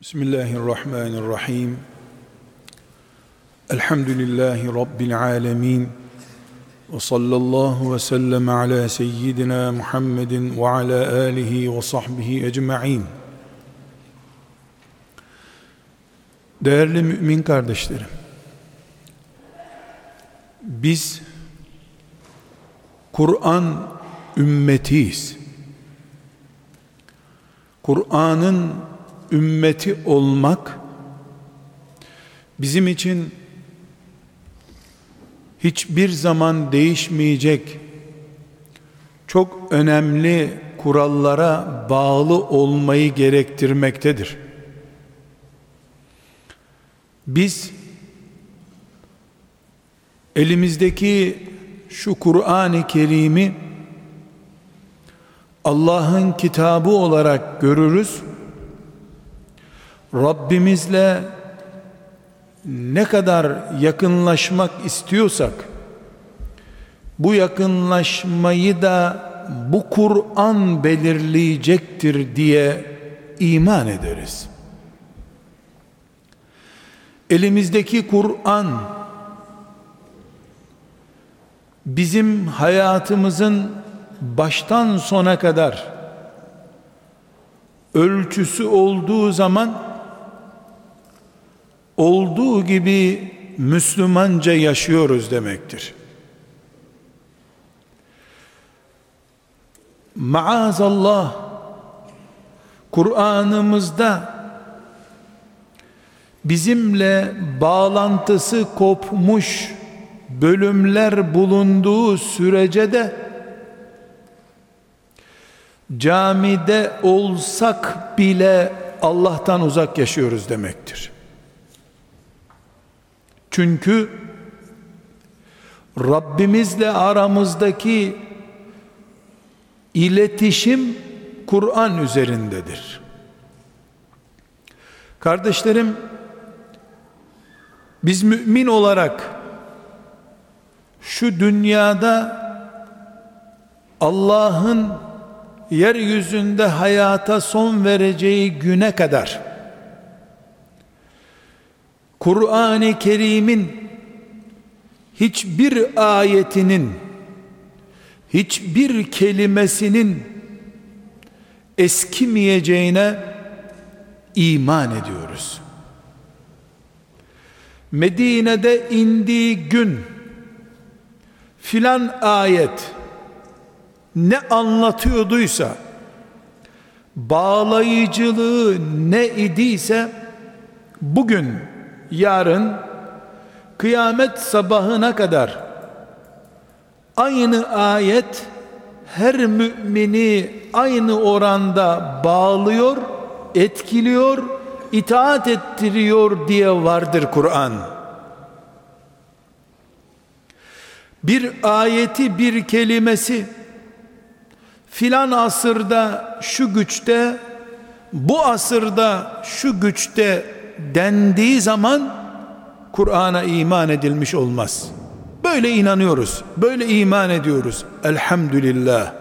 Bismillahirrahmanirrahim. Elhamdülillahi Rabbil alemin. Ve sallallahu ve sellem ala seyyidina Muhammedin ve ala alihi ve sahbihi ecma'in. Değerli mümin kardeşlerim, biz Kur'an ümmetiyiz. Kur'an'ın ümmeti olmak bizim için hiçbir zaman değişmeyecek çok önemli kurallara bağlı olmayı gerektirmektedir. Biz elimizdeki şu Kur'an-ı Kerim'i Allah'ın kitabı olarak görürüz Rabbimizle ne kadar yakınlaşmak istiyorsak bu yakınlaşmayı da bu Kur'an belirleyecektir diye iman ederiz. Elimizdeki Kur'an bizim hayatımızın baştan sona kadar ölçüsü olduğu zaman olduğu gibi Müslümanca yaşıyoruz demektir. Maazallah Kur'an'ımızda bizimle bağlantısı kopmuş bölümler bulunduğu sürece de camide olsak bile Allah'tan uzak yaşıyoruz demektir. Çünkü Rabbimizle aramızdaki iletişim Kur'an üzerindedir. Kardeşlerim biz mümin olarak şu dünyada Allah'ın yeryüzünde hayata son vereceği güne kadar Kur'an-ı Kerim'in hiçbir ayetinin hiçbir kelimesinin eskimeyeceğine iman ediyoruz. Medine'de indiği gün filan ayet ne anlatıyorduysa bağlayıcılığı ne idiyse bugün yarın kıyamet sabahına kadar aynı ayet her mümini aynı oranda bağlıyor, etkiliyor, itaat ettiriyor diye vardır Kur'an. Bir ayeti, bir kelimesi filan asırda şu güçte, bu asırda şu güçte dendiği zaman Kur'an'a iman edilmiş olmaz. Böyle inanıyoruz. Böyle iman ediyoruz. Elhamdülillah.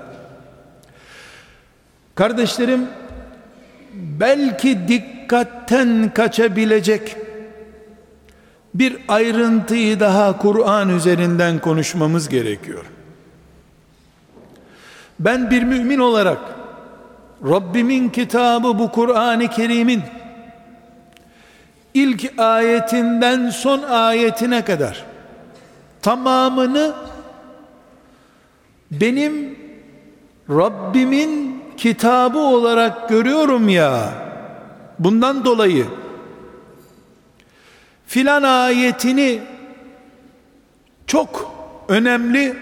Kardeşlerim belki dikkatten kaçabilecek bir ayrıntıyı daha Kur'an üzerinden konuşmamız gerekiyor. Ben bir mümin olarak Rabbimin kitabı bu Kur'an-ı Kerim'in ilk ayetinden son ayetine kadar tamamını benim Rabbimin kitabı olarak görüyorum ya. Bundan dolayı filan ayetini çok önemli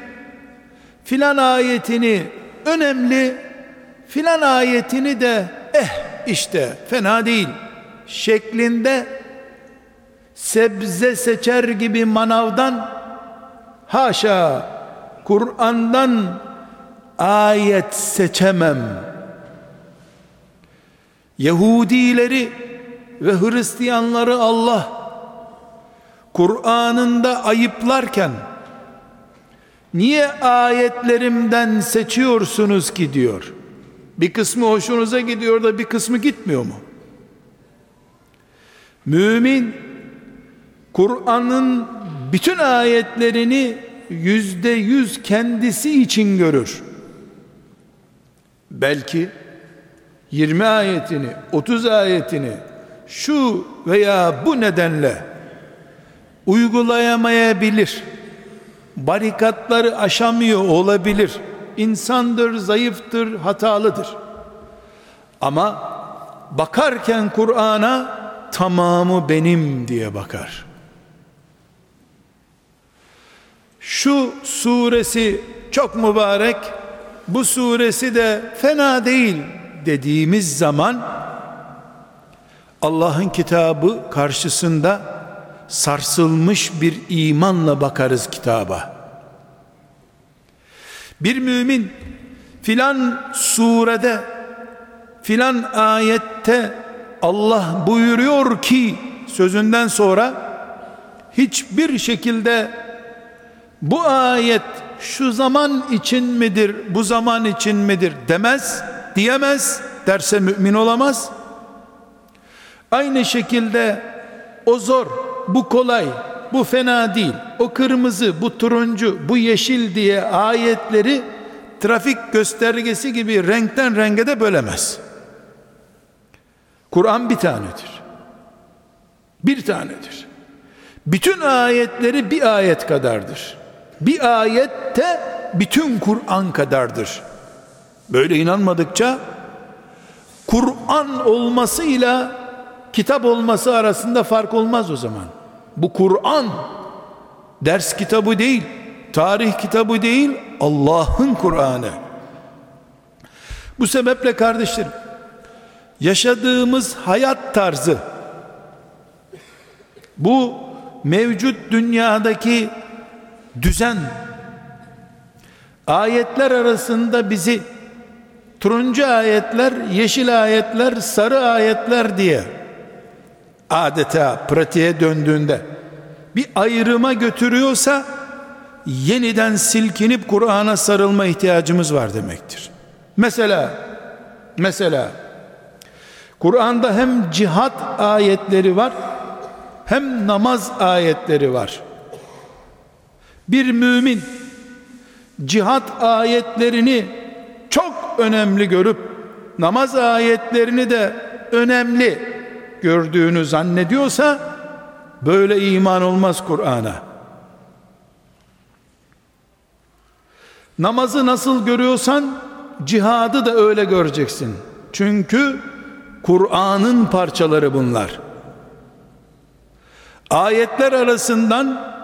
filan ayetini önemli filan ayetini de eh işte fena değil şeklinde sebze seçer gibi manavdan haşa Kur'an'dan ayet seçemem. Yahudileri ve Hristiyanları Allah Kur'an'ında ayıplarken niye ayetlerimden seçiyorsunuz ki diyor. Bir kısmı hoşunuza gidiyor da bir kısmı gitmiyor mu? Mümin Kur'an'ın bütün ayetlerini yüzde yüz kendisi için görür. Belki 20 ayetini, 30 ayetini şu veya bu nedenle uygulayamayabilir. Barikatları aşamıyor olabilir. İnsandır, zayıftır, hatalıdır. Ama bakarken Kur'an'a tamamı benim diye bakar. Şu suresi çok mübarek, bu suresi de fena değil dediğimiz zaman Allah'ın kitabı karşısında sarsılmış bir imanla bakarız kitaba. Bir mümin filan surede filan ayette Allah buyuruyor ki sözünden sonra hiçbir şekilde bu ayet şu zaman için midir, bu zaman için midir demez, diyemez, derse mümin olamaz. Aynı şekilde o zor, bu kolay, bu fena değil, o kırmızı, bu turuncu, bu yeşil diye ayetleri trafik göstergesi gibi renkten renge de bölemez. Kur'an bir tanedir. Bir tanedir. Bütün ayetleri bir ayet kadardır. Bir ayette bütün Kur'an kadardır. Böyle inanmadıkça Kur'an olmasıyla kitap olması arasında fark olmaz o zaman. Bu Kur'an ders kitabı değil, tarih kitabı değil, Allah'ın Kur'an'ı. Bu sebeple kardeşlerim, yaşadığımız hayat tarzı, bu mevcut dünyadaki düzen, ayetler arasında bizi turuncu ayetler, yeşil ayetler, sarı ayetler diye adeta pratiğe döndüğünde bir ayrıma götürüyorsa yeniden silkinip Kur'an'a sarılma ihtiyacımız var demektir. Mesela mesela Kur'an'da hem cihat ayetleri var hem namaz ayetleri var. Bir mümin cihat ayetlerini çok önemli görüp namaz ayetlerini de önemli gördüğünü zannediyorsa böyle iman olmaz Kur'an'a. Namazı nasıl görüyorsan cihadı da öyle göreceksin. Çünkü Kur'an'ın parçaları bunlar. Ayetler arasından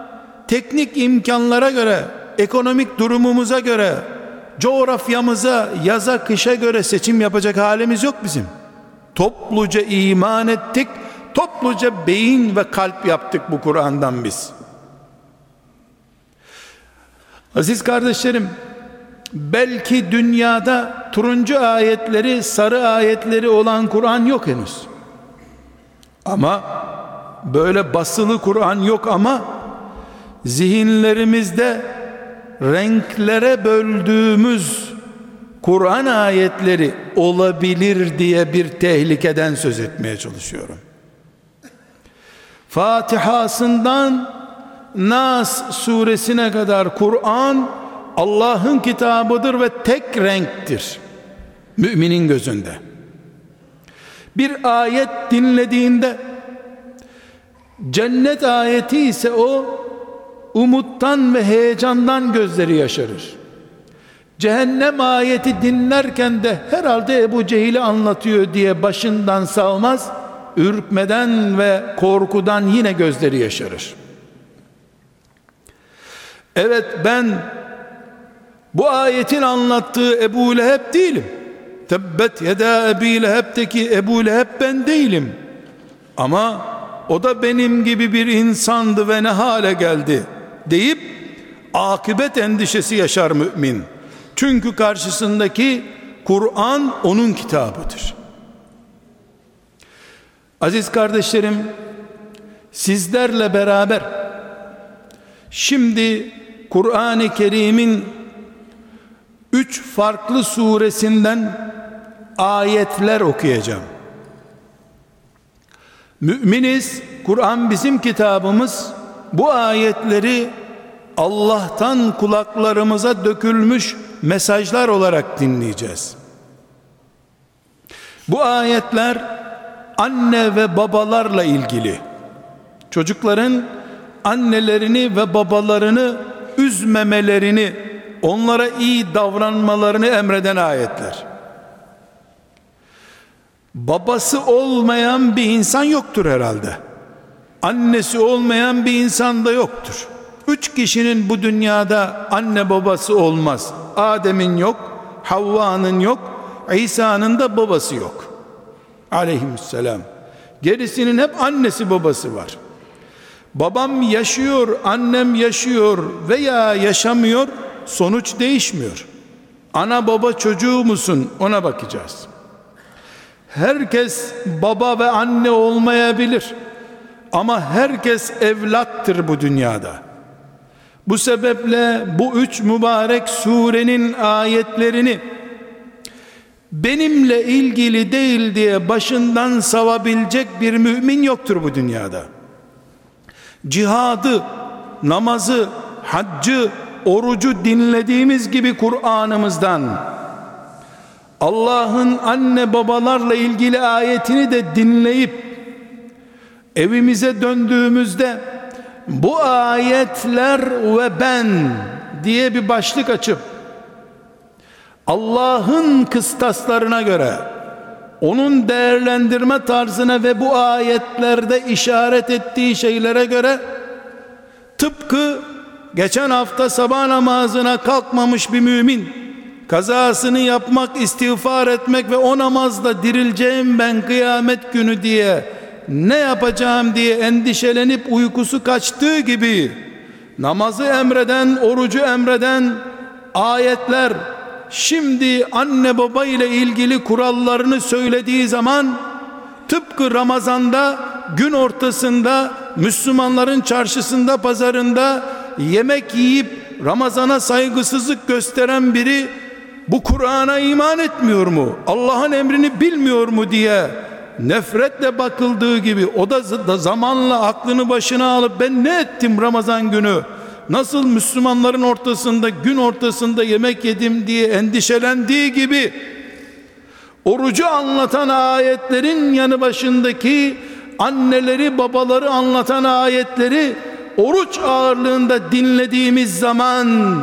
teknik imkanlara göre, ekonomik durumumuza göre, coğrafyamıza, yaza, kışa göre seçim yapacak halimiz yok bizim. Topluca iman ettik, topluca beyin ve kalp yaptık bu Kur'an'dan biz. Aziz kardeşlerim, belki dünyada turuncu ayetleri, sarı ayetleri olan Kur'an yok henüz. Ama böyle basılı Kur'an yok ama zihinlerimizde renklere böldüğümüz Kur'an ayetleri olabilir diye bir tehlikeden söz etmeye çalışıyorum. Fatihasından Nas suresine kadar Kur'an Allah'ın kitabıdır ve tek renktir. Müminin gözünde. Bir ayet dinlediğinde cennet ayeti ise o umuttan ve heyecandan gözleri yaşarır. Cehennem ayeti dinlerken de herhalde Ebu Cehil'i anlatıyor diye başından salmaz, ürkmeden ve korkudan yine gözleri yaşarır. Evet ben bu ayetin anlattığı Ebu Leheb değilim. Tebbet yeda Ebi Leheb'teki Ebu Leheb ben değilim. Ama o da benim gibi bir insandı ve ne hale geldi deyip akıbet endişesi yaşar mümin. Çünkü karşısındaki Kur'an onun kitabıdır. Aziz kardeşlerim, sizlerle beraber şimdi Kur'an-ı Kerim'in üç farklı suresinden ayetler okuyacağım. Müminiz, Kur'an bizim kitabımız. Bu ayetleri Allah'tan kulaklarımıza dökülmüş mesajlar olarak dinleyeceğiz. Bu ayetler anne ve babalarla ilgili. Çocukların annelerini ve babalarını üzmemelerini, onlara iyi davranmalarını emreden ayetler. Babası olmayan bir insan yoktur herhalde. Annesi olmayan bir insan da yoktur. Üç kişinin bu dünyada anne babası olmaz. Adem'in yok, Havva'nın yok, İsa'nın da babası yok. Aleyhisselam. Gerisinin hep annesi babası var. Babam yaşıyor, annem yaşıyor veya yaşamıyor, sonuç değişmiyor. Ana baba çocuğu musun ona bakacağız. Herkes baba ve anne olmayabilir. Ama herkes evlattır bu dünyada. Bu sebeple bu üç mübarek surenin ayetlerini benimle ilgili değil diye başından savabilecek bir mümin yoktur bu dünyada. Cihadı, namazı, haccı, orucu dinlediğimiz gibi Kur'an'ımızdan Allah'ın anne babalarla ilgili ayetini de dinleyip evimize döndüğümüzde bu ayetler ve ben diye bir başlık açıp Allah'ın kıstaslarına göre onun değerlendirme tarzına ve bu ayetlerde işaret ettiği şeylere göre tıpkı geçen hafta sabah namazına kalkmamış bir mümin kazasını yapmak, istiğfar etmek ve o namazda dirileceğim ben kıyamet günü diye ne yapacağım diye endişelenip uykusu kaçtığı gibi namazı emreden, orucu emreden ayetler şimdi anne baba ile ilgili kurallarını söylediği zaman tıpkı Ramazan'da gün ortasında Müslümanların çarşısında pazarında yemek yiyip Ramazana saygısızlık gösteren biri bu Kur'an'a iman etmiyor mu? Allah'ın emrini bilmiyor mu diye nefretle bakıldığı gibi o da zamanla aklını başına alıp ben ne ettim Ramazan günü? Nasıl Müslümanların ortasında gün ortasında yemek yedim diye endişelendiği gibi orucu anlatan ayetlerin yanı başındaki anneleri babaları anlatan ayetleri oruç ağırlığında dinlediğimiz zaman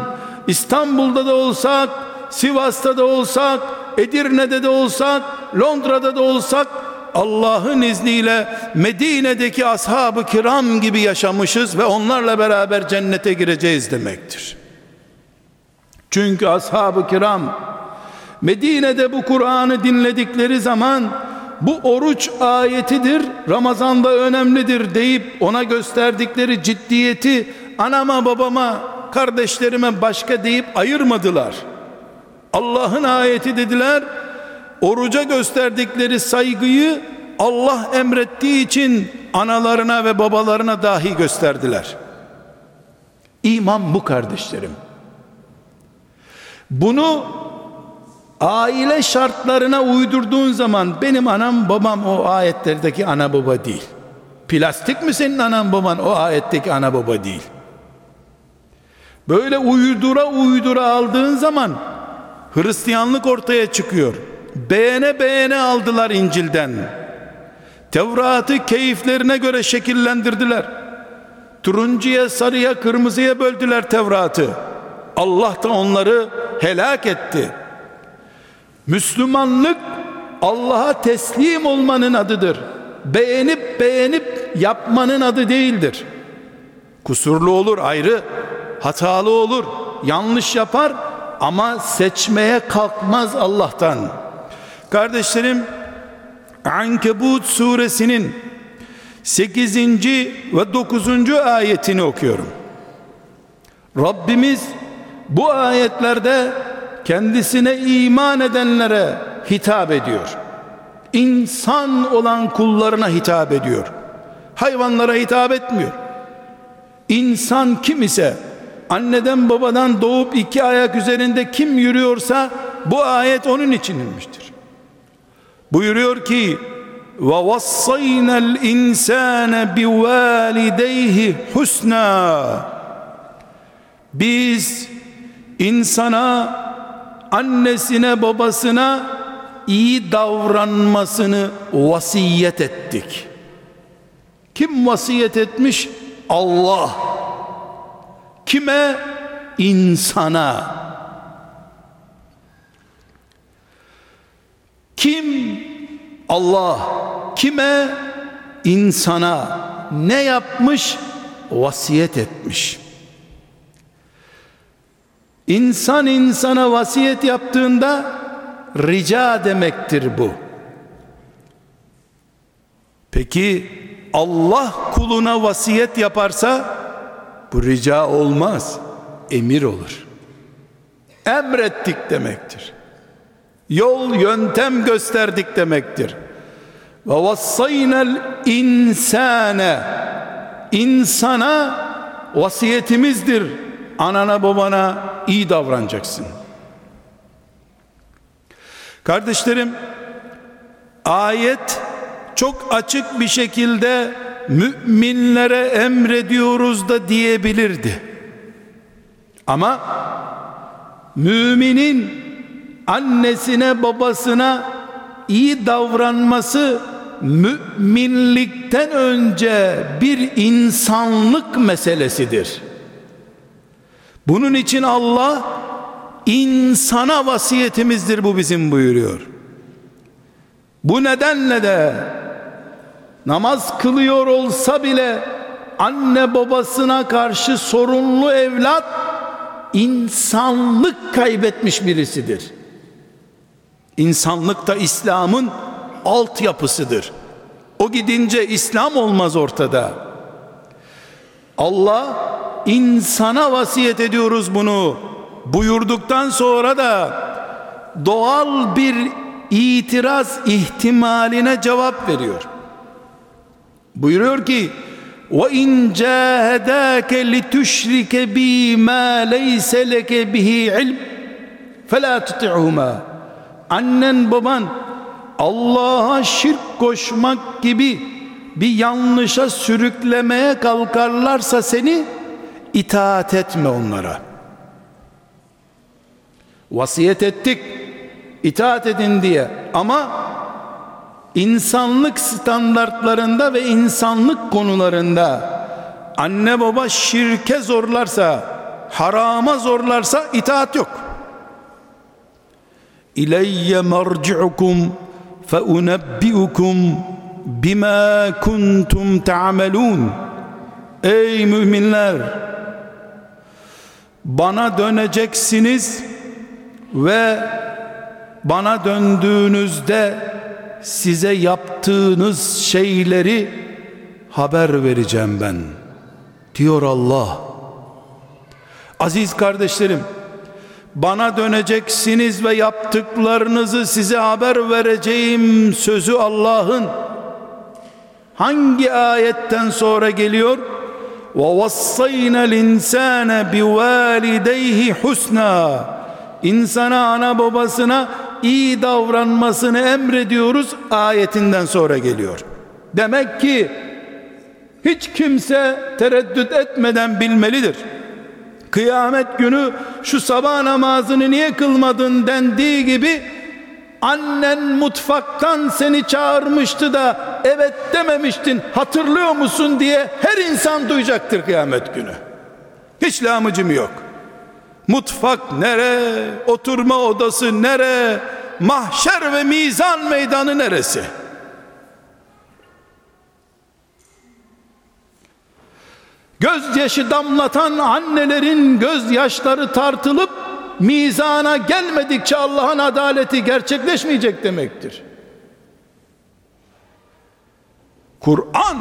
İstanbul'da da olsak Sivas'ta da olsak Edirne'de de olsak Londra'da da olsak Allah'ın izniyle Medine'deki ashab-ı kiram gibi yaşamışız ve onlarla beraber cennete gireceğiz demektir. Çünkü ashab-ı kiram Medine'de bu Kur'an'ı dinledikleri zaman bu oruç ayetidir, Ramazan'da önemlidir deyip ona gösterdikleri ciddiyeti anama babama kardeşlerime başka deyip ayırmadılar. Allah'ın ayeti dediler oruca gösterdikleri saygıyı Allah emrettiği için analarına ve babalarına dahi gösterdiler. İman bu kardeşlerim. Bunu aile şartlarına uydurduğun zaman benim anam babam o ayetlerdeki ana baba değil. Plastik mi senin anan baban o ayetteki ana baba değil. Böyle uydura uydura aldığın zaman Hristiyanlık ortaya çıkıyor. Beğene beğene aldılar İncil'den. Tevrat'ı keyiflerine göre şekillendirdiler. Turuncuya, sarıya, kırmızıya böldüler Tevrat'ı. Allah da onları helak etti. Müslümanlık Allah'a teslim olmanın adıdır. Beğenip beğenip yapmanın adı değildir. Kusurlu olur ayrı, hatalı olur, yanlış yapar ama seçmeye kalkmaz Allah'tan. Kardeşlerim Ankebut suresinin 8. ve 9. ayetini okuyorum. Rabbimiz bu ayetlerde kendisine iman edenlere hitap ediyor. İnsan olan kullarına hitap ediyor. Hayvanlara hitap etmiyor. İnsan kim ise anneden babadan doğup iki ayak üzerinde kim yürüyorsa bu ayet onun için inmiştir. Buyuruyor ki ve vassayna'l insane bivalideyhi husna biz insana annesine babasına iyi davranmasını vasiyet ettik. Kim vasiyet etmiş? Allah. Kime? İnsana. Kim? Allah. Kime? İnsana. Ne yapmış? Vasiyet etmiş. İnsan insana vasiyet yaptığında rica demektir bu. Peki Allah kuluna vasiyet yaparsa bu rica olmaz. Emir olur. Emrettik demektir. Yol yöntem gösterdik demektir. Ve vassaynel insane insana vasiyetimizdir. Anana babana iyi davranacaksın. Kardeşlerim ayet çok açık bir şekilde müminlere emrediyoruz da diyebilirdi. Ama müminin annesine babasına iyi davranması müminlikten önce bir insanlık meselesidir. Bunun için Allah insana vasiyetimizdir bu bizim buyuruyor. Bu nedenle de namaz kılıyor olsa bile anne babasına karşı sorumlu evlat insanlık kaybetmiş birisidir. İnsanlık da İslam'ın altyapısıdır. O gidince İslam olmaz ortada. Allah insana vasiyet ediyoruz bunu buyurduktan sonra da doğal bir itiraz ihtimaline cevap veriyor. Buyuruyor ki ve in cahadake li tuşrike bi ma leyse leke bihi ilm fela tuti'huma annen baban Allah'a şirk koşmak gibi bir yanlışa sürüklemeye kalkarlarsa seni itaat etme onlara.'' vasiyet ettik itaat edin diye ama insanlık standartlarında ve insanlık konularında anne baba şirke zorlarsa harama zorlarsa itaat yok İleyye merci'ukum fe unebbi'ukum bima kuntum ta'melun Ey müminler bana döneceksiniz ve bana döndüğünüzde size yaptığınız şeyleri haber vereceğim ben diyor Allah. Aziz kardeşlerim bana döneceksiniz ve yaptıklarınızı size haber vereceğim sözü Allah'ın hangi ayetten sonra geliyor vassayna linsane bivalideyhi husna insana ana babasına iyi davranmasını emrediyoruz ayetinden sonra geliyor. Demek ki hiç kimse tereddüt etmeden bilmelidir. Kıyamet günü şu sabah namazını niye kılmadın dendiği gibi annen mutfaktan seni çağırmıştı da evet dememiştin hatırlıyor musun diye her insan duyacaktır kıyamet günü. Hiç lamıcım yok. Mutfak nere? Oturma odası nere? Mahşer ve mizan meydanı neresi? Gözyaşı damlatan annelerin gözyaşları tartılıp mizana gelmedikçe Allah'ın adaleti gerçekleşmeyecek demektir. Kur'an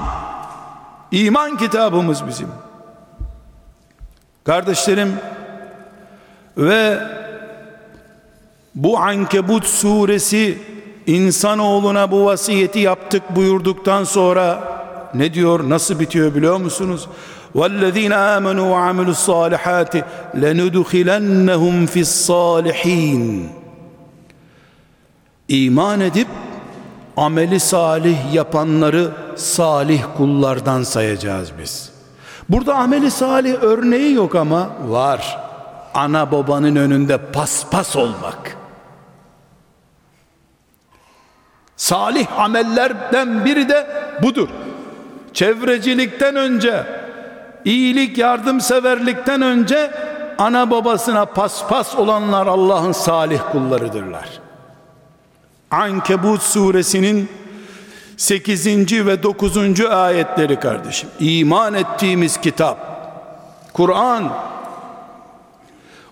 iman kitabımız bizim. Kardeşlerim ve bu Ankebut suresi insanoğluna bu vasiyeti yaptık buyurduktan sonra ne diyor nasıl bitiyor biliyor musunuz? وَالَّذ۪ينَ آمَنُوا وَعَمِلُوا الصَّالِحَاتِ لَنُدْخِلَنَّهُمْ فِي الصَّالِح۪ينَ İman edip ameli salih yapanları salih kullardan sayacağız biz. Burada ameli salih örneği yok ama var. Ana babanın önünde paspas olmak. Salih amellerden biri de budur. Çevrecilikten önce, iyilik yardımseverlikten önce ana babasına paspas olanlar Allah'ın salih kullarıdırlar. Ankebut suresinin 8. ve 9. ayetleri kardeşim. İman ettiğimiz kitap. Kur'an.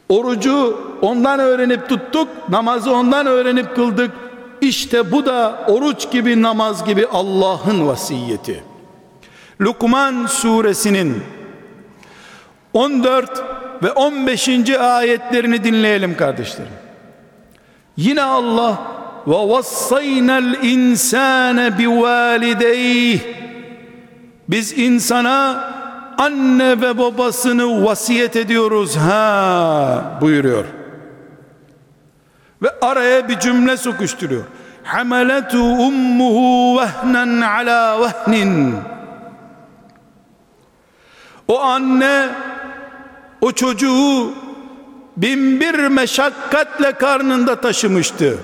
Orucu ondan öğrenip tuttuk, namazı ondan öğrenip kıldık. İşte bu da oruç gibi namaz gibi Allah'ın vasiyeti. Lukman suresinin 14 ve 15. ayetlerini dinleyelim kardeşlerim. Yine Allah ve vassaynal insane bivalideyh biz insana anne ve babasını vasiyet ediyoruz ha buyuruyor ve araya bir cümle sokuşturuyor hamaletu ummuhu vehnen ala vehnin o anne o çocuğu bin bir meşakkatle karnında taşımıştı.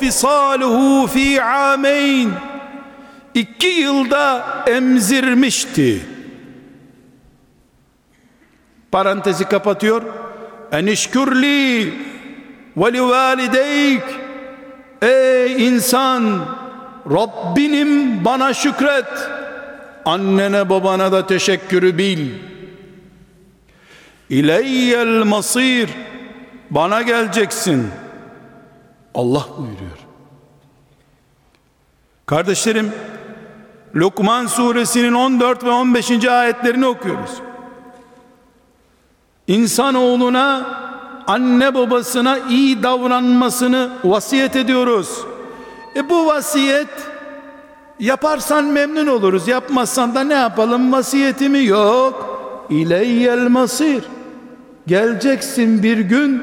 Fisaluhu fi ameyn. İki yılda emzirmişti. Parantezi kapatıyor. Enişkürli ve li valideyk. Ey insan Rabbinim bana şükret. Annene babana da teşekkürü bil İleyyel masir. Bana geleceksin. Allah buyuruyor. Kardeşlerim Lokman suresinin 14 ve 15. ayetlerini okuyoruz. İnsanoğluna anne babasına iyi davranmasını vasiyet ediyoruz. E bu vasiyet yaparsan memnun oluruz yapmazsan da ne yapalım vasiyetimi yok? İleyyel masir geleceksin bir gün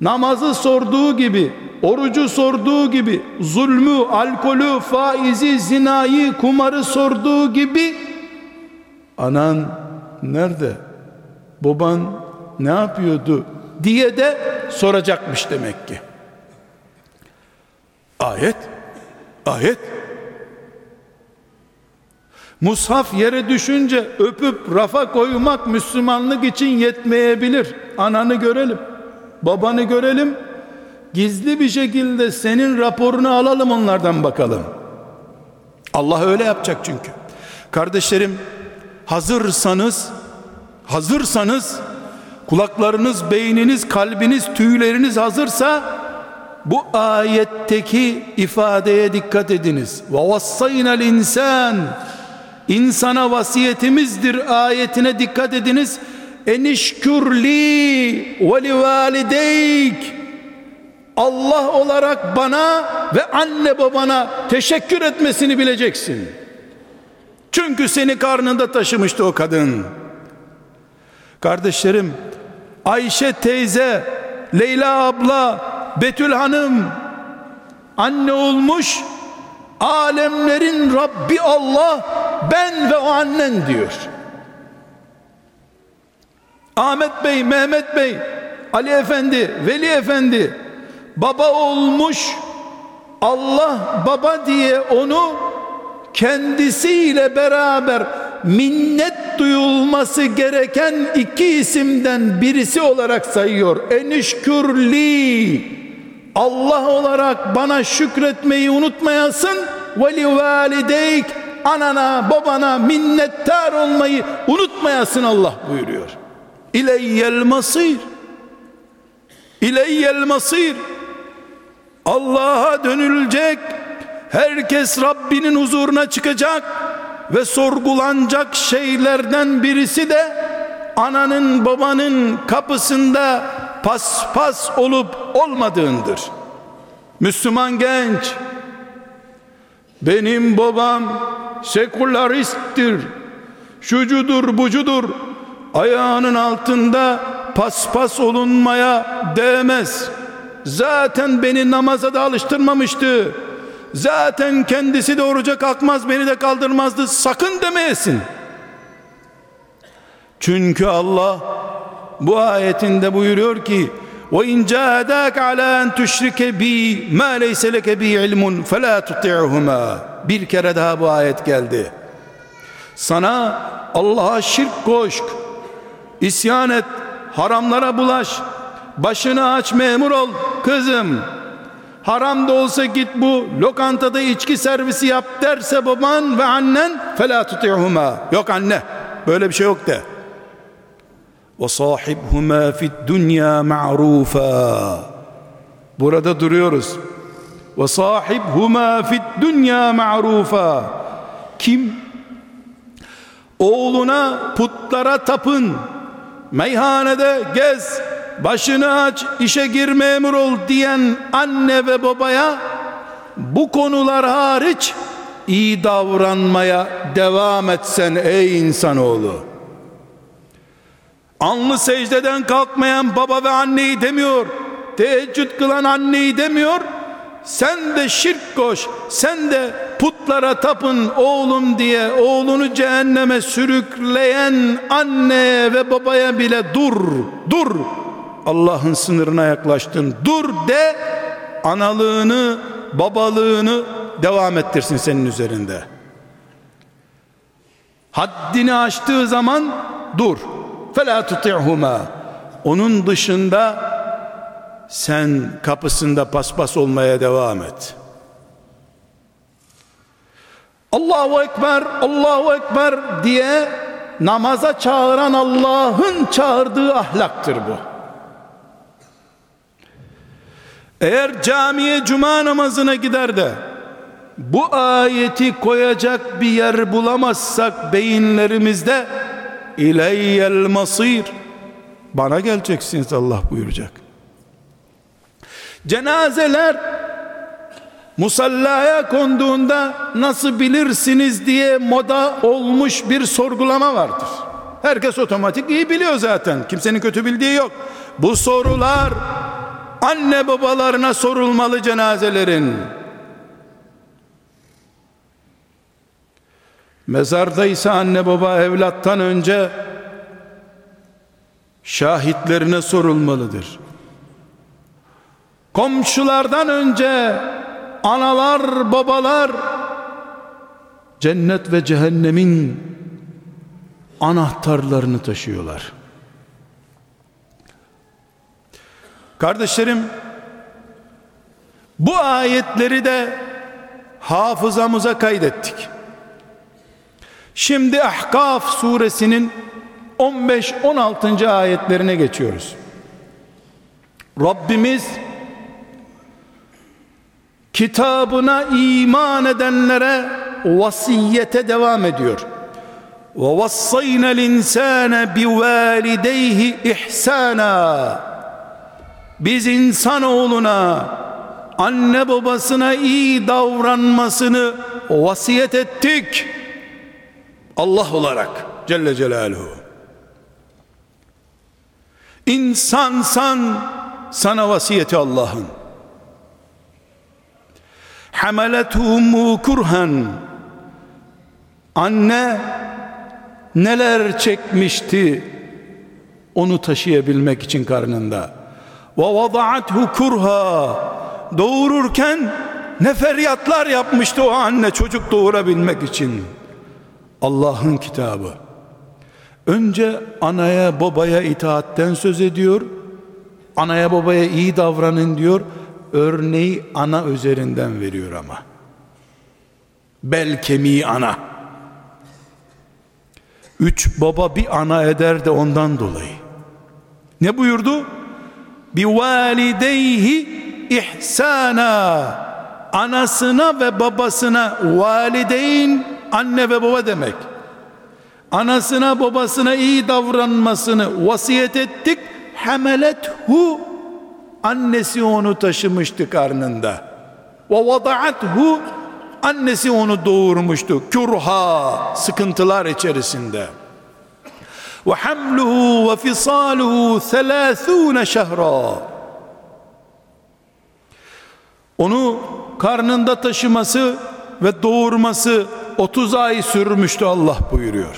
namazı sorduğu gibi orucu sorduğu gibi zulmü alkolü faizi zinayı kumarı sorduğu gibi anan nerede? Baban ne yapıyordu diye de soracakmış demek ki. Ayet ayet Mushaf yere düşünce öpüp rafa koymak Müslümanlık için yetmeyebilir. Ananı görelim, babanı görelim. Gizli bir şekilde senin raporunu alalım onlardan bakalım. Allah öyle yapacak çünkü. Kardeşlerim hazırsanız hazırsanız kulaklarınız, beyniniz, kalbiniz, tüyleriniz hazırsa bu ayetteki ifadeye dikkat ediniz. Ve vassaynal insan insana vasiyetimizdir ayetine dikkat ediniz. Enişkürli ve li valideyk Allah olarak bana ve anne babana teşekkür etmesini bileceksin. Çünkü seni karnında taşımıştı o kadın. Kardeşlerim, Ayşe teyze, Leyla abla, Betül hanım anne olmuş alemlerin Rabbi Allah ben ve o annen diyor. Ahmet Bey, Mehmet Bey Ali Efendi, Veli Efendi baba olmuş Allah baba diye onu kendisiyle beraber minnet duyulması gereken iki isimden birisi olarak sayıyor. Enişkürli. Allah olarak bana şükretmeyi unutmayasın. Ve li valideyk anana babana minnettar olmayı unutmayasın Allah buyuruyor. İleyyel masir İleyyel masir Allah'a dönülecek herkes Rabbinin huzuruna çıkacak ve sorgulanacak şeylerden birisi de ananın babanın kapısında paspas olup olmadığındır. Müslüman genç benim babam seküleristtir. Şucudur bucudur. Ayağının altında paspas olunmaya değmez. Zaten beni namaza da alıştırmamıştı. Zaten kendisi de oruca kalkmaz beni de kaldırmazdı. Sakın demeyesin. Çünkü Allah bu ayetinde buyuruyor ki ve in cahadaka ala en tüşrike bi ma leyse leke bi ilmun fe la tuti'huma bir kere daha bu ayet geldi. Sana Allah'a şirk koş, isyan et, haramlara bulaş, başını aç memur ol kızım. Haram da olsa git bu lokantada içki servisi yap derse baban ve annen fela tuti'huma. Yok anne böyle bir şey yok de. Ve sahibhuma fid dünya ma'rufa. Burada duruyoruz ve sahibhuma fid dünya ma'rufa. Kim oğluna putlara tapın meyhanede gez başını aç işe gir memur ol diyen anne ve babaya bu konular hariç iyi davranmaya devam etsen ey insanoğlu. Anlı secdeden kalkmayan baba ve anneyi demiyor teheccüd kılan anneyi demiyor sen de şirk koş sen de putlara tapın oğlum diye oğlunu cehenneme sürükleyen anneye ve babaya bile dur dur. Allah'ın sınırına yaklaştın dur de analığını babalığını devam ettirsin senin üzerinde. Haddini aştığı zaman dur. Fela tuti'huma. Onun dışında sen kapısında paspas olmaya devam et. Allahu Ekber, Allahu Ekber diye namaza çağıran Allah'ın çağırdığı ahlaktır bu. Eğer camiye cuma namazına gider de bu ayeti koyacak bir yer bulamazsak beyinlerimizde İleyyel masir bana geleceksiniz Allah buyuracak. Cenazeler musallaya konduğunda nasıl bilirsiniz diye moda olmuş bir sorgulama vardır. Herkes otomatik iyi biliyor zaten. Kimsenin kötü bildiği yok. Bu sorular anne babalarına sorulmalı cenazelerin. Mezardaysa anne baba evlattan önce şahitlerine sorulmalıdır. Komşulardan önce analar babalar cennet ve cehennemin anahtarlarını taşıyorlar. Kardeşlerim bu ayetleri de hafızamıza kaydettik. Şimdi Ahkaf suresinin 15-16. ayetlerine geçiyoruz. Rabbimiz kitabına iman edenlere vasiyete devam ediyor. Ve vassayna linsane bi valideyhi ihsana. Biz insanoğluna anne babasına iyi davranmasını vasiyet ettik. Allah olarak Celle Celaluhu İnsansan sana vasiyeti Allah'ın Hamaletumu kurhan Anne neler çekmişti onu taşıyabilmek için karnında ve vada'athu kurha doğururken ne feryatlar yapmıştı o anne çocuk doğurabilmek için Allah'ın kitabı. Önce anaya babaya itaatten söz ediyor. Anaya babaya iyi davranın diyor. Örneği ana üzerinden veriyor ama. Bel kemiği ana. Üç baba bir ana eder de ondan dolayı. Ne buyurdu? Bi valideyhi ihsana. Anasına ve babasına valideyn anne ve baba demek. Anasına babasına iyi davranmasını vasiyet ettik. Hemelet hu annesi onu taşımıştı karnında. Ve hu annesi onu doğurmuştu. Kürha sıkıntılar içerisinde. Ve hamluhu ve fisaluhu 30 şehra. Onu karnında taşıması ve doğurması 30 ay sürmüştü Allah buyuruyor.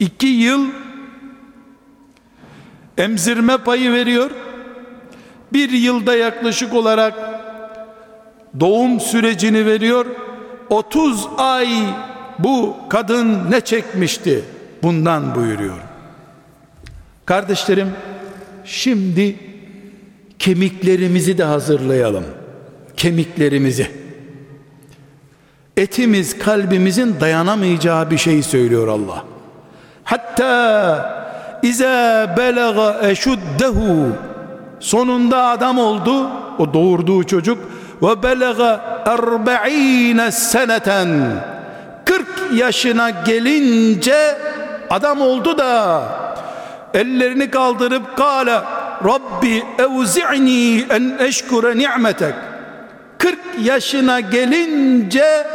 2 yıl emzirme payı veriyor. Bir yılda yaklaşık olarak doğum sürecini veriyor. 30 ay bu kadın ne çekmişti bundan buyuruyor. Kardeşlerim şimdi kemiklerimizi de hazırlayalım. Kemiklerimizi. Etimiz kalbimizin dayanamayacağı bir şey söylüyor Allah. Hatta İza belaga eşuddehu sonunda adam oldu o doğurduğu çocuk. Ve belaga 40 seneten. 40 yaşına gelince adam oldu da ellerini kaldırıp kâle Rabbi evzi'ni en eşkure ni'metek. 40 yaşına gelince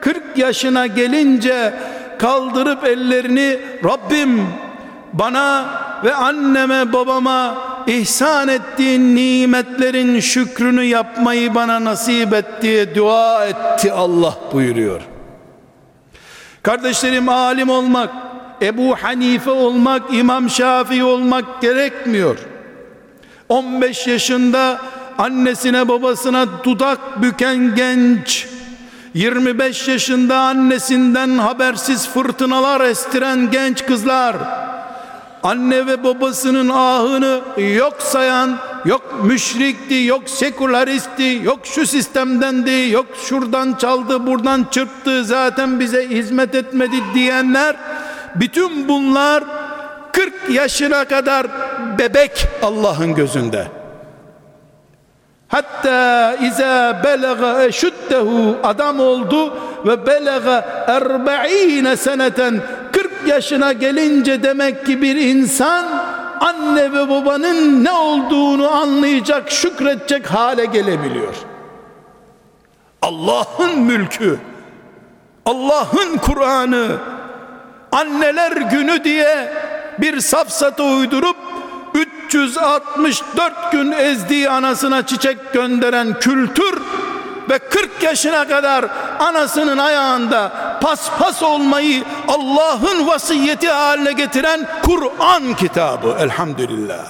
40 yaşına gelince kaldırıp ellerini Rabbim bana ve anneme babama ihsan ettiğin nimetlerin şükrünü yapmayı bana nasip et diye dua etti Allah buyuruyor. Kardeşlerim alim olmak, Ebu Hanife olmak, İmam Şafii olmak gerekmiyor. 15 yaşında annesine babasına dudak büken genç 25 yaşında annesinden habersiz fırtınalar estiren genç kızlar anne ve babasının ahını yok sayan yok müşrikti yok sekülaristi yok şu sistemdendi yok şuradan çaldı buradan çırptı zaten bize hizmet etmedi diyenler bütün bunlar 40 yaşına kadar bebek Allah'ın gözünde. Hatta iza belaga eşuddehu adam oldu ve belaga 40 seneten 40 yaşına gelince demek ki bir insan anne ve babanın ne olduğunu anlayacak, şükredecek hale gelebiliyor. Allah'ın mülkü, Allah'ın Kur'an'ı, anneler günü diye bir safsata uydurup 364 gün ezdiği anasına çiçek gönderen kültür ve 40 yaşına kadar anasının ayağında paspas olmayı Allah'ın vasiyeti haline getiren Kur'an kitabı elhamdülillah.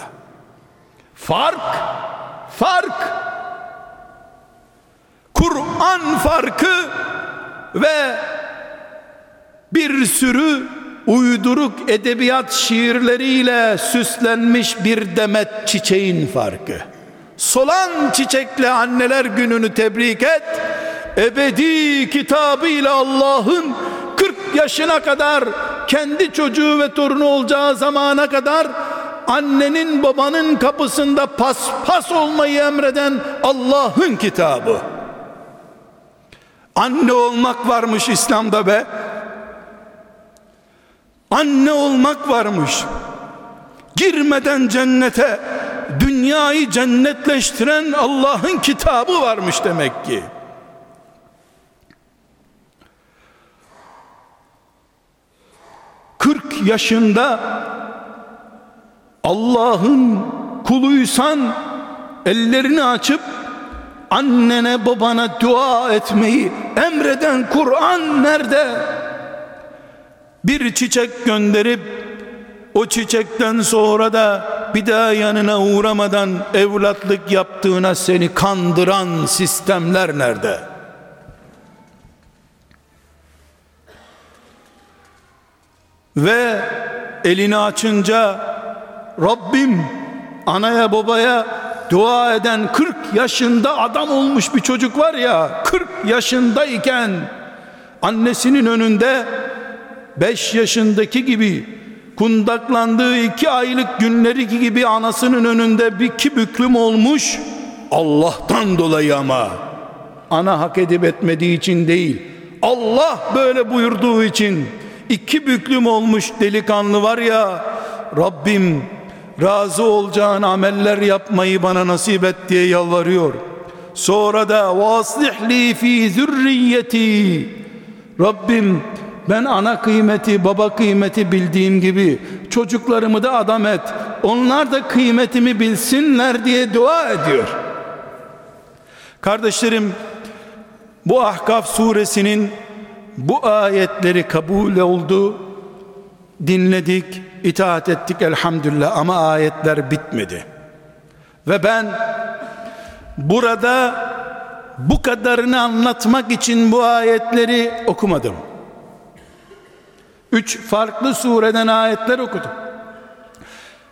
Fark, fark. Kur'an farkı ve bir sürü uyduruk edebiyat şiirleriyle süslenmiş bir demet çiçeğin farkı. Solan çiçekle anneler gününü tebrik et. Ebedi kitabıyla Allah'ın 40 yaşına kadar kendi çocuğu ve torunu olacağı zamana kadar annenin babanın kapısında paspas olmayı emreden Allah'ın kitabı. Anne olmak varmış İslam'da be. Anne olmak varmış. Girmeden cennete dünyayı cennetleştiren Allah'ın kitabı varmış demek ki. Kırk yaşında Allah'ın kuluysan ellerini açıp annene babana dua etmeyi emreden Kur'an nerede? Bir çiçek gönderip o çiçekten sonra da bir daha yanına uğramadan evlatlık yaptığına seni kandıran sistemler nerede? Ve elini açınca Rabbim anaya babaya dua eden 40 yaşında adam olmuş bir çocuk var ya 40 yaşındayken annesinin önünde 5 yaşındaki gibi kundaklandığı iki aylık günleri gibi anasının önünde bir iki büklüm olmuş. Allah'tan dolayı ama. Ana hak edip etmediği için değil Allah böyle buyurduğu için iki büklüm olmuş delikanlı var ya Rabbim razı olacağın ameller yapmayı bana nasip et diye yalvarıyor. Sonra da vaslihli fi zürriyeti. Rabbim ben ana kıymeti baba kıymeti bildiğim gibi çocuklarımı da adam et onlar da kıymetimi bilsinler diye dua ediyor Kardeşlerim bu Ahkaf suresinin bu ayetleri kabul oldu. Dinledik, itaat ettik elhamdülillah ama ayetler bitmedi. Ve ben burada bu kadarını anlatmak için bu ayetleri okumadım. Üç farklı sureden ayetler okudum.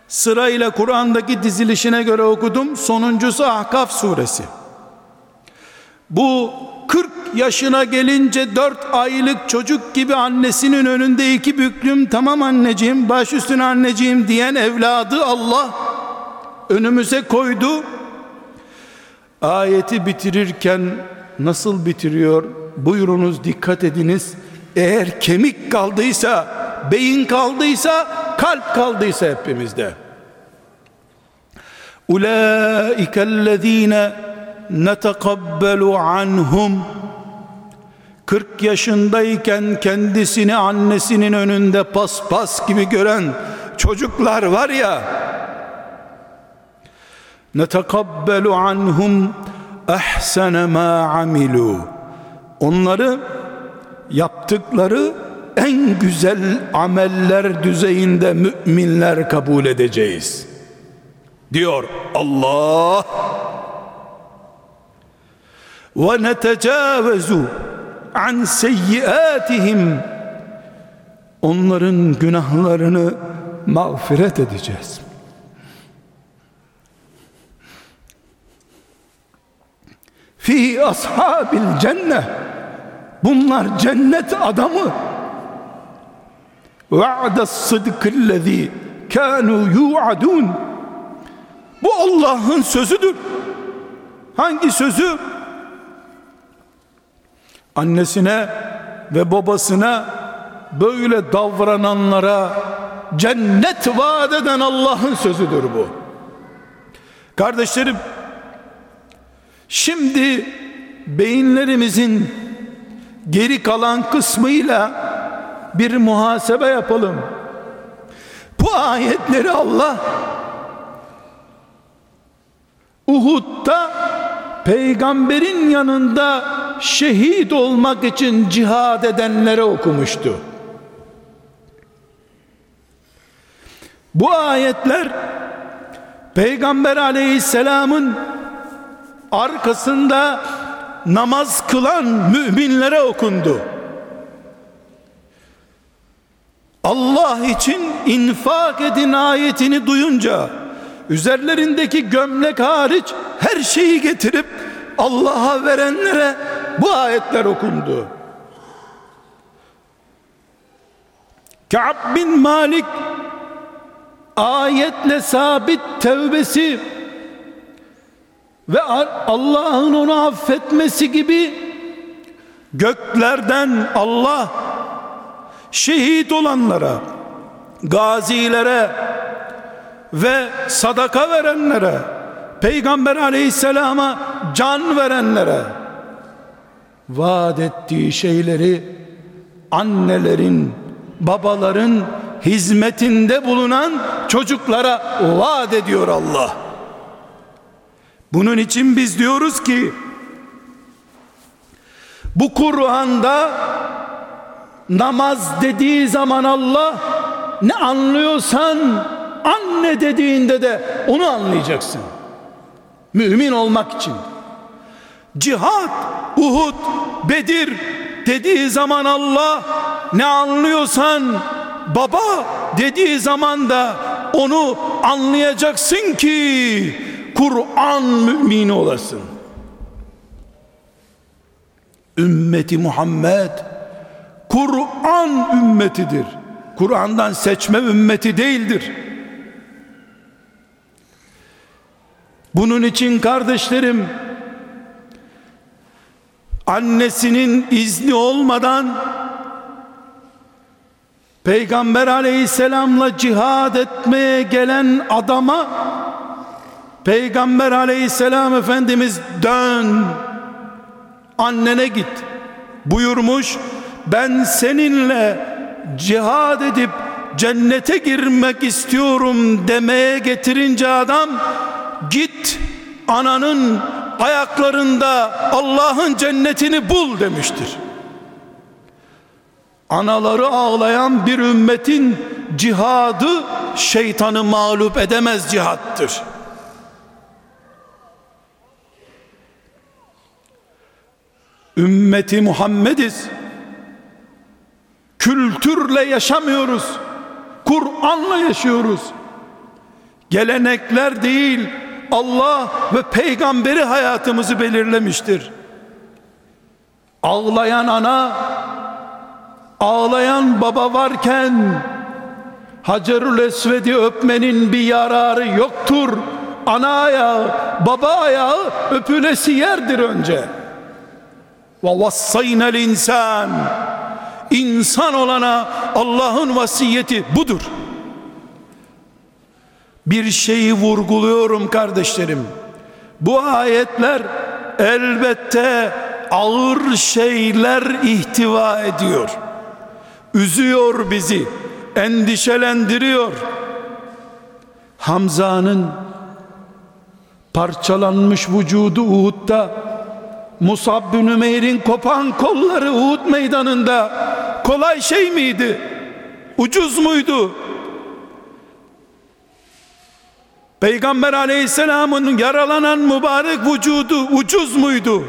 Sırayla Kur'an'daki dizilişine göre okudum. Sonuncusu Ahkaf suresi. Bu 40 yaşına gelince 4 aylık çocuk gibi annesinin önünde iki büklüm tamam anneciğim baş üstüne anneciğim diyen evladı Allah önümüze koydu. Ayeti bitirirken nasıl bitiriyor? Buyurunuz dikkat ediniz. Eğer kemik kaldıysa, beyin kaldıysa, kalp kaldıysa hepimizde. Ulaikellezine netekabbalu anhum 40 yaşındayken kendisini annesinin önünde paspas gibi gören çocuklar var ya netekabbalu anhum ahsene ma amilu onları yaptıkları en güzel ameller düzeyinde müminler kabul edeceğiz. Diyor Allah. Ve netecavezu an seyyiatihim. Onların günahlarını mağfiret edeceğiz. Fi ashabil cennet bunlar cennet adamı. Va'des sıdkillezî kânû yu'adûn. Bu Allah'ın sözüdür. Hangi sözü? Annesine ve babasına böyle davrananlara cennet vaat eden Allah'ın sözüdür bu. Kardeşlerim Şimdi beyinlerimizin geri kalan kısmıyla bir muhasebe yapalım. Bu ayetleri Allah Uhud'da peygamberin yanında şehit olmak için cihad edenlere okumuştu. Bu ayetler Peygamber aleyhisselamın arkasında namaz kılan müminlere okundu. Allah için infak edin ayetini duyunca üzerlerindeki gömlek hariç her şeyi getirip Allah'a verenlere bu ayetler okundu. Ka'b bin Malik ayetle sabit tevbesi ve Allah'ın onu affetmesi gibi göklerden Allah şehit olanlara, gazilere ve sadaka verenlere, Peygamber aleyhisselama can verenlere vaat ettiği şeyleri annelerin, babaların hizmetinde bulunan çocuklara vaat ediyor Allah. Bunun için biz diyoruz ki bu Kur'an'da namaz dediği zaman Allah ne anlıyorsan anne dediğinde de onu anlayacaksın. Mümin olmak için. Cihat, Uhud, Bedir dediği zaman Allah ne anlıyorsan baba dediği zaman da onu anlayacaksın ki Kur'an mümini olasın. Ümmeti Muhammed Kur'an ümmetidir. Kur'an'dan seçme ümmeti değildir. Bunun için kardeşlerim annesinin izni olmadan Peygamber aleyhisselamla cihad etmeye gelen adama Peygamber aleyhisselam efendimiz dön annene git buyurmuş ben seninle cihad edip cennete girmek istiyorum demeye getirince adam git ananın ayaklarında Allah'ın cennetini bul demiştir. Anaları ağlayan bir ümmetin cihadı şeytanı mağlup edemez cihattır. Ümmeti Muhammediz. Kültürle yaşamıyoruz. Kur'an'la yaşıyoruz. Gelenekler değil, Allah ve peygamberi hayatımızı belirlemiştir. Ağlayan ana, ağlayan baba varken Hacerül Esved'i öpmenin bir yararı yoktur. Ana ayağı, baba ayağı öpülesi yerdir önce. Ve vassaynel insan insan olana Allah'ın vasiyeti budur. Bir şeyi vurguluyorum kardeşlerim. Bu ayetler elbette ağır şeyler ihtiva ediyor. Üzüyor bizi, endişelendiriyor. Hamza'nın parçalanmış vücudu Uhud'da Musab bin Ümeyr'in kopan kolları Uhud meydanında kolay şey miydi? Ucuz muydu? Peygamber aleyhisselamın yaralanan mübarek vücudu ucuz muydu?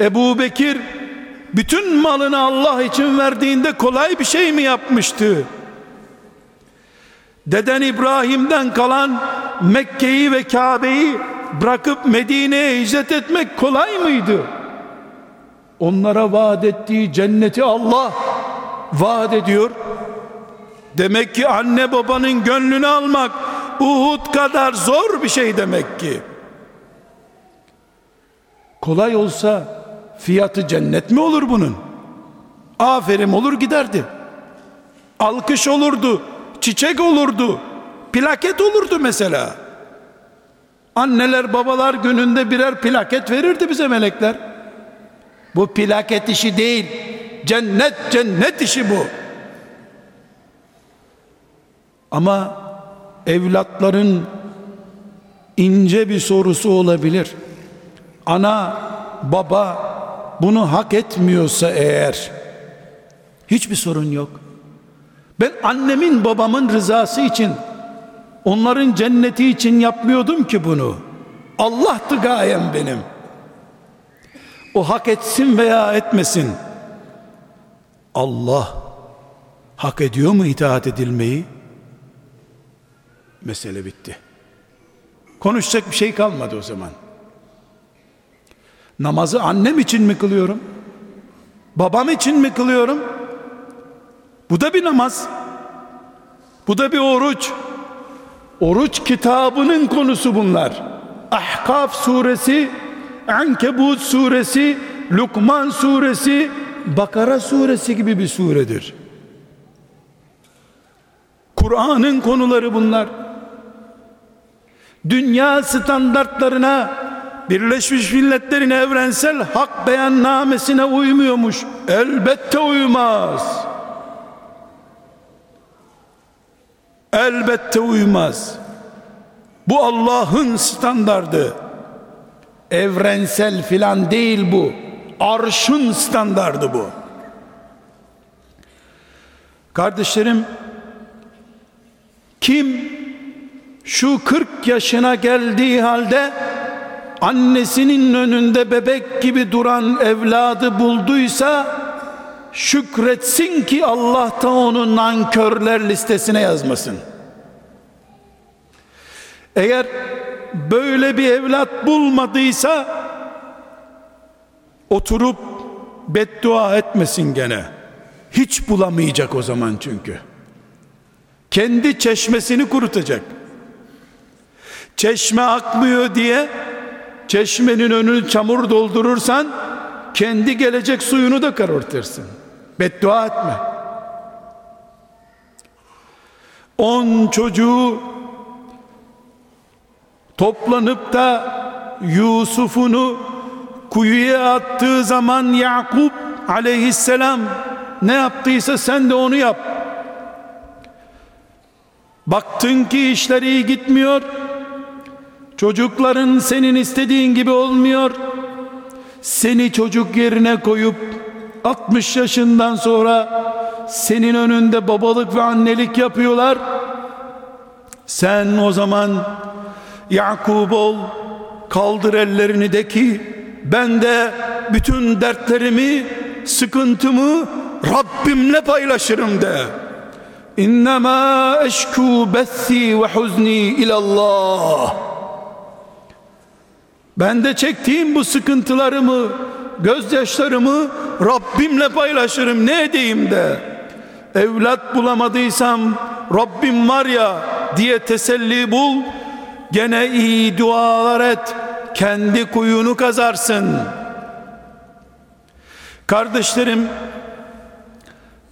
Ebu Bekir bütün malını Allah için verdiğinde kolay bir şey mi yapmıştı? Deden İbrahim'den kalan Mekke'yi ve Kabe'yi bırakıp Medine'ye hicret etmek kolay mıydı? Onlara vaat ettiği cenneti Allah vaat ediyor. Demek ki anne babanın gönlünü almak Uhud kadar zor bir şey demek ki. Kolay olsa fiyatı cennet mi olur bunun? Aferin olur giderdi. Alkış olurdu, çiçek olurdu, plaket olurdu mesela. Anneler babalar gününde birer plaket verirdi bize melekler. Bu plaket işi değil. Cennet cennet işi bu. Ama evlatların ince bir sorusu olabilir. Ana, baba bunu hak etmiyorsa eğer hiçbir sorun yok. Ben annemin babamın rızası için onların cenneti için yapmıyordum ki bunu. Allah'tı gayem benim. O hak etsin veya etmesin. Allah hak ediyor mu itaat edilmeyi? Mesele bitti. Konuşacak bir şey kalmadı o zaman. Namazı annem için mi kılıyorum? Babam için mi kılıyorum? Bu da bir namaz. Bu da bir oruç. Oruç kitabının konusu bunlar. Ahkaf suresi, Ankebut suresi, Lukman suresi, Bakara suresi gibi bir suredir. Kur'an'ın konuları bunlar. Dünya standartlarına Birleşmiş Milletler'in evrensel hak beyannamesine uymuyormuş. Elbette uymaz. Elbette uymaz. Bu Allah'ın standardı. Evrensel filan değil bu. Arşın standardı bu. Kardeşlerim kim şu 40 yaşına geldiği halde annesinin önünde bebek gibi duran evladı bulduysa şükretsin ki Allah da onu nankörler listesine yazmasın. Eğer böyle bir evlat bulmadıysa oturup beddua etmesin gene. Hiç bulamayacak o zaman çünkü. Kendi çeşmesini kurutacak. Çeşme akmıyor diye çeşmenin önünü çamur doldurursan kendi gelecek suyunu da karartırsın. Beddua etme. On çocuğu toplanıp da Yusuf'unu kuyuya attığı zaman Yakup aleyhisselam ne yaptıysa sen de onu yap. Baktın ki işler iyi gitmiyor Çocukların senin istediğin gibi olmuyor. Seni çocuk yerine koyup 60 yaşından sonra senin önünde babalık ve annelik yapıyorlar. Sen o zaman Yakub ol, kaldır ellerini de ki ben de bütün dertlerimi, sıkıntımı Rabbimle paylaşırım de. İnnemâ eşkû bethi ve huzni ilallah. Ben de çektiğim bu sıkıntılarımı, gözyaşlarımı Rabbimle paylaşırım ne edeyim de. Evlat bulamadıysam Rabbim var ya diye teselli bul. Gene iyi dualar et. Kendi kuyunu kazarsın. Kardeşlerim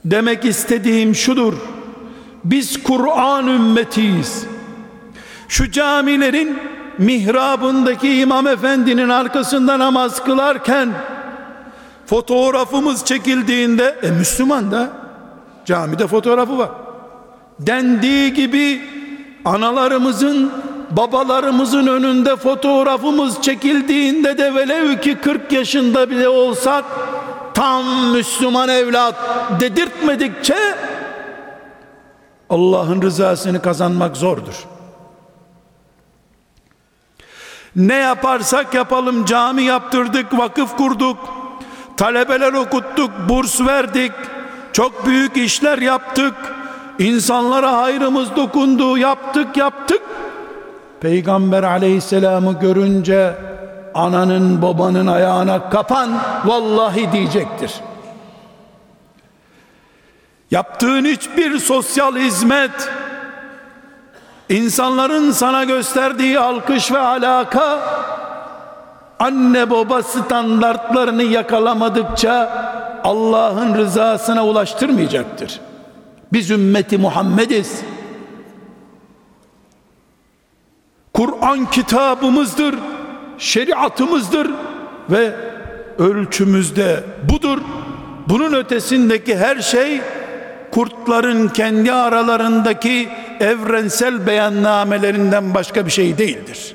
demek istediğim şudur. Biz Kur'an ümmetiyiz. Şu camilerin mihrabındaki imam efendinin arkasında namaz kılarken fotoğrafımız çekildiğinde e Müslüman da camide fotoğrafı var. Dendiği gibi analarımızın babalarımızın önünde fotoğrafımız çekildiğinde de velev ki 40 yaşında bile olsak tam Müslüman evlat dedirtmedikçe Allah'ın rızasını kazanmak zordur. Ne yaparsak yapalım cami yaptırdık, vakıf kurduk, talebeler okuttuk, burs verdik, çok büyük işler yaptık, insanlara hayrımız dokundu, yaptık yaptık. Peygamber aleyhisselamı görünce ananın babanın ayağına kapan vallahi diyecektir. Yaptığın hiçbir sosyal hizmet insanların sana gösterdiği alkış ve alaka anne baba standartlarını yakalamadıkça Allah'ın rızasına ulaştırmayacaktır. Biz ümmeti Muhammediz. Kur'an kitabımızdır, şeriatımızdır ve ölçümüzde budur. Bunun ötesindeki her şey kurtların kendi aralarındaki evrensel beyannamelerinden başka bir şey değildir.